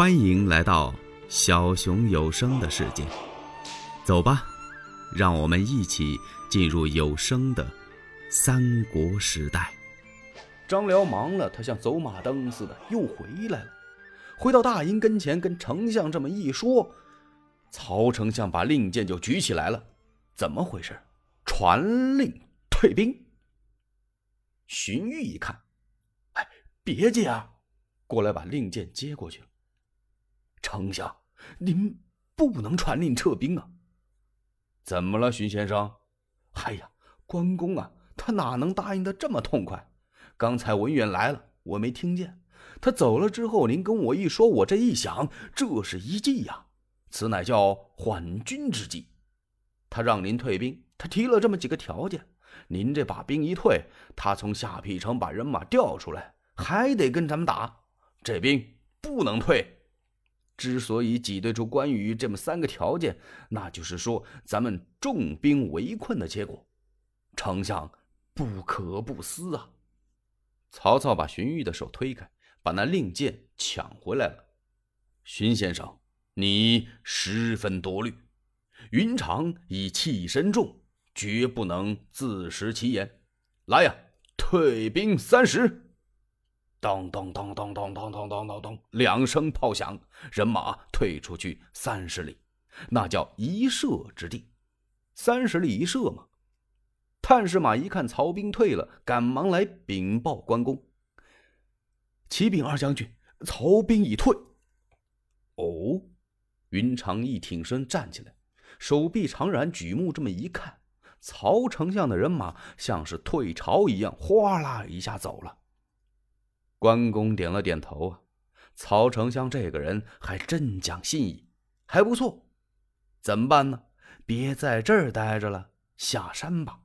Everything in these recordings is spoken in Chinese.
欢迎来到小熊有声的世界，走吧，让我们一起进入有声的三国时代。张辽忙了，他像走马灯似的又回来了，回到大营跟前，跟丞相这么一说，曹丞相把令箭就举起来了。怎么回事？传令退兵。荀彧一看，哎，别介啊，过来把令箭接过去了。丞相，您不能传令撤兵啊！怎么了，荀先生？哎呀，关公啊，他哪能答应的这么痛快？刚才文远来了，我没听见。他走了之后，您跟我一说，我这一想，这是一计呀，此乃叫缓军之计。他让您退兵，他提了这么几个条件，您这把兵一退，他从下邳城把人马调出来，还得跟咱们打，这兵不能退。之所以挤兑出关羽这么三个条件，那就是说咱们重兵围困的结果。丞相不可不思啊！曹操把荀彧的手推开，把那令箭抢回来了。荀先生，你十分多虑，云长以气深重，绝不能自食其言。来呀，退兵三十。当当当当当当当当当，两声炮响，人马退出去三十里，那叫一射之地。三十里一射嘛。探视马一看曹兵退了，赶忙来禀报关公：“启禀二将军，曹兵已退。”哦，云长一挺身站起来，手臂长髯，举目这么一看，曹丞相的人马像是退潮一样，哗啦一下走了。关公点了点头啊，曹丞相这个人还真讲信义，还不错。怎么办呢？别在这儿待着了，下山吧。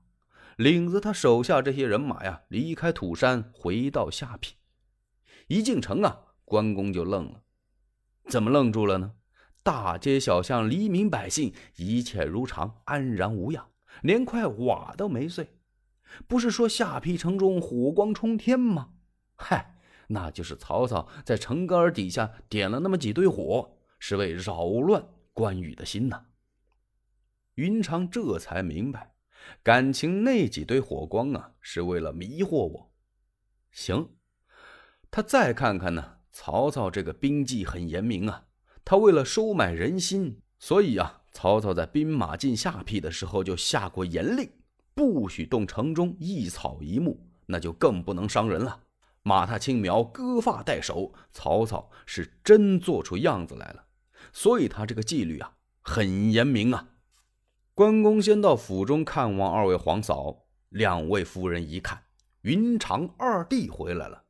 领着他手下这些人马呀，离开土山，回到下邳。一进城啊，关公就愣了。怎么愣住了呢？大街小巷，黎民百姓一切如常，安然无恙，连块瓦都没碎。不是说下邳城中火光冲天吗？嗨！那就是曹操在城杆底下点了那么几堆火，是为扰乱关羽的心呐。云长这才明白，感情那几堆火光啊，是为了迷惑我。行，他再看看呢，曹操这个兵计很严明啊。他为了收买人心，所以啊，曹操在兵马进下邳的时候就下过严令，不许动城中一草一木，那就更不能伤人了。马踏青苗，割发代首。曹操是真做出样子来了，所以他这个纪律啊很严明啊。关公先到府中看望二位皇嫂，两位夫人一看云长二弟回来了，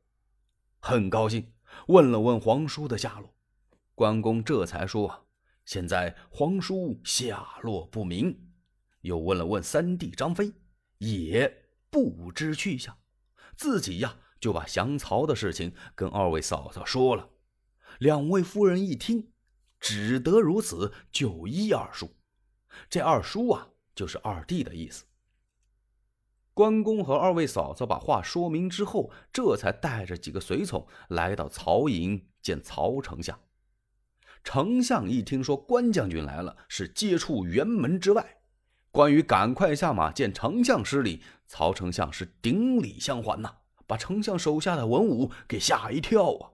很高兴，问了问皇叔的下落。关公这才说：“现在皇叔下落不明。”又问了问三弟张飞，也不知去向，自己呀。就把降曹的事情跟二位嫂嫂说了，两位夫人一听，只得如此，就依二叔。这二叔啊，就是二弟的意思。关公和二位嫂嫂把话说明之后，这才带着几个随从来到曹营见曹丞相。丞相一听说关将军来了，是接触辕门之外。关羽赶快下马见丞相施礼，曹丞相是顶礼相还呐。把丞相手下的文武给吓一跳啊！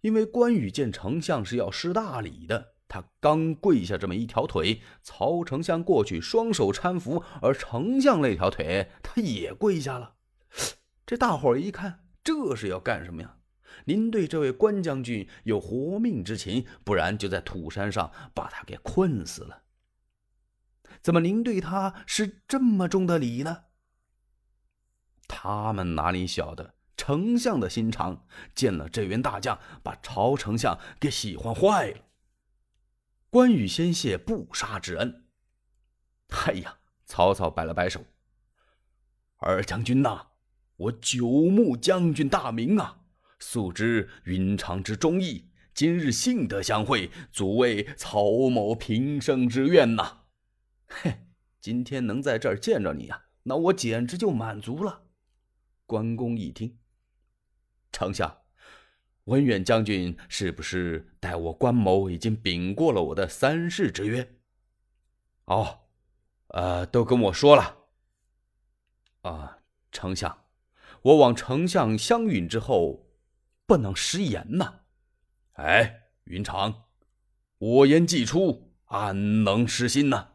因为关羽见丞相是要施大礼的，他刚跪下这么一条腿，曹丞相过去双手搀扶，而丞相那条腿他也跪下了。这大伙儿一看，这是要干什么呀？您对这位关将军有活命之情，不然就在土山上把他给困死了。怎么您对他是这么重的礼呢？他们哪里晓得丞相的心肠？见了这员大将，把曹丞相给喜欢坏了。关羽先谢不杀之恩。哎呀，曹操摆了摆手：“二将军呐，我久慕将军大名啊，素知云长之忠义，今日幸得相会，足为曹某平生之愿呐。嘿，今天能在这儿见着你呀，那我简直就满足了。”关公一听，丞相，文远将军是不是待我关某已经禀过了我的三世之约？哦，呃，都跟我说了。啊，丞相，我往丞相相允之后，不能食言呐。哎，云长，我言既出，安能失心呢？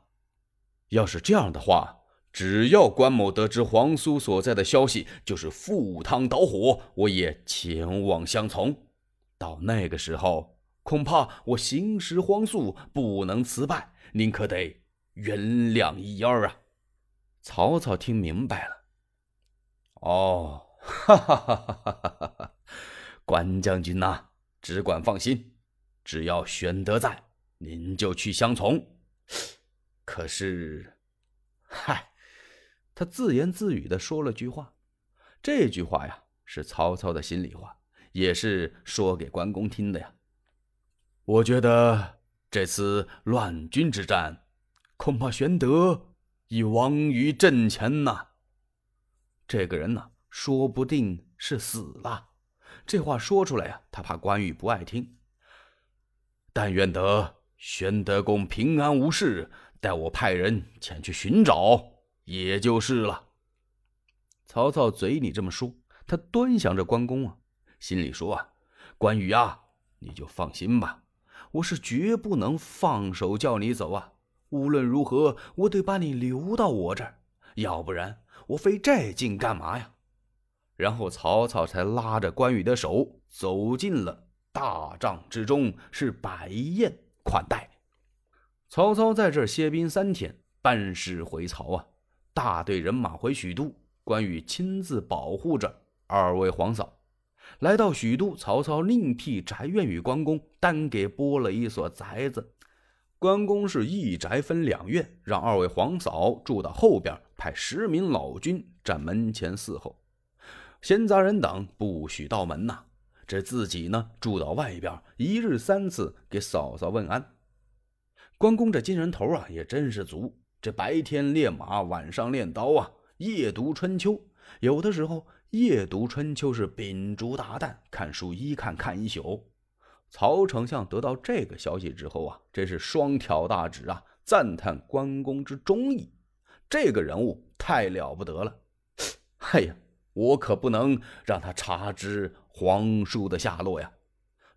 要是这样的话，只要关某得知皇叔所在的消息，就是赴汤蹈火，我也前往相从。到那个时候，恐怕我行使皇素不能辞拜，您可得原谅一二啊！曹操听明白了。哦，哈哈哈哈哈哈！关将军呐，只管放心，只要玄德在，您就去相从。可是，嗨，他自言自语的说了句话，这句话呀，是曹操的心里话，也是说给关公听的呀。我觉得这次乱军之战，恐怕玄德已亡于阵前呐。这个人呢，说不定是死了。这话说出来呀，他怕关羽不爱听。但愿得玄德公平安无事，待我派人前去寻找，也就是了。曹操嘴里这么说，他端详着关公啊，心里说啊：“关羽啊，你就放心吧，我是绝不能放手叫你走啊。无论如何，我得把你留到我这儿，要不然。”我费这劲干嘛呀？然后曹操才拉着关羽的手走进了大帐之中，是摆宴款待。曹操在这歇兵三天，办事回曹啊。大队人马回许都，关羽亲自保护着二位皇嫂。来到许都，曹操另辟宅院与关公，单给拨了一所宅子。关公是一宅分两院，让二位皇嫂住到后边，派十名老军站门前伺候，闲杂人等不许到门呐。这自己呢住到外边，一日三次给嫂嫂问安。关公这精神头啊也真是足，这白天练马，晚上练刀啊，夜读春秋，有的时候夜读春秋是秉烛达旦，看书一看看一宿。曹丞相得到这个消息之后啊，真是双挑大指啊，赞叹关公之忠义。这个人物太了不得了。哎呀，我可不能让他查知皇叔的下落呀！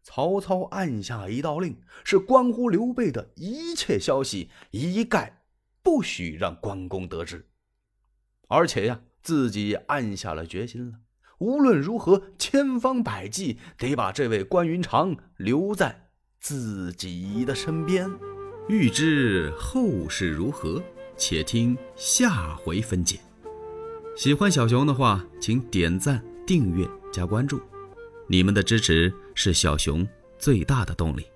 曹操按下一道令，是关乎刘备的一切消息，一概不许让关公得知。而且呀，自己暗下了决心了。无论如何，千方百计得把这位关云长留在自己的身边。欲知后事如何，且听下回分解。喜欢小熊的话，请点赞、订阅、加关注，你们的支持是小熊最大的动力。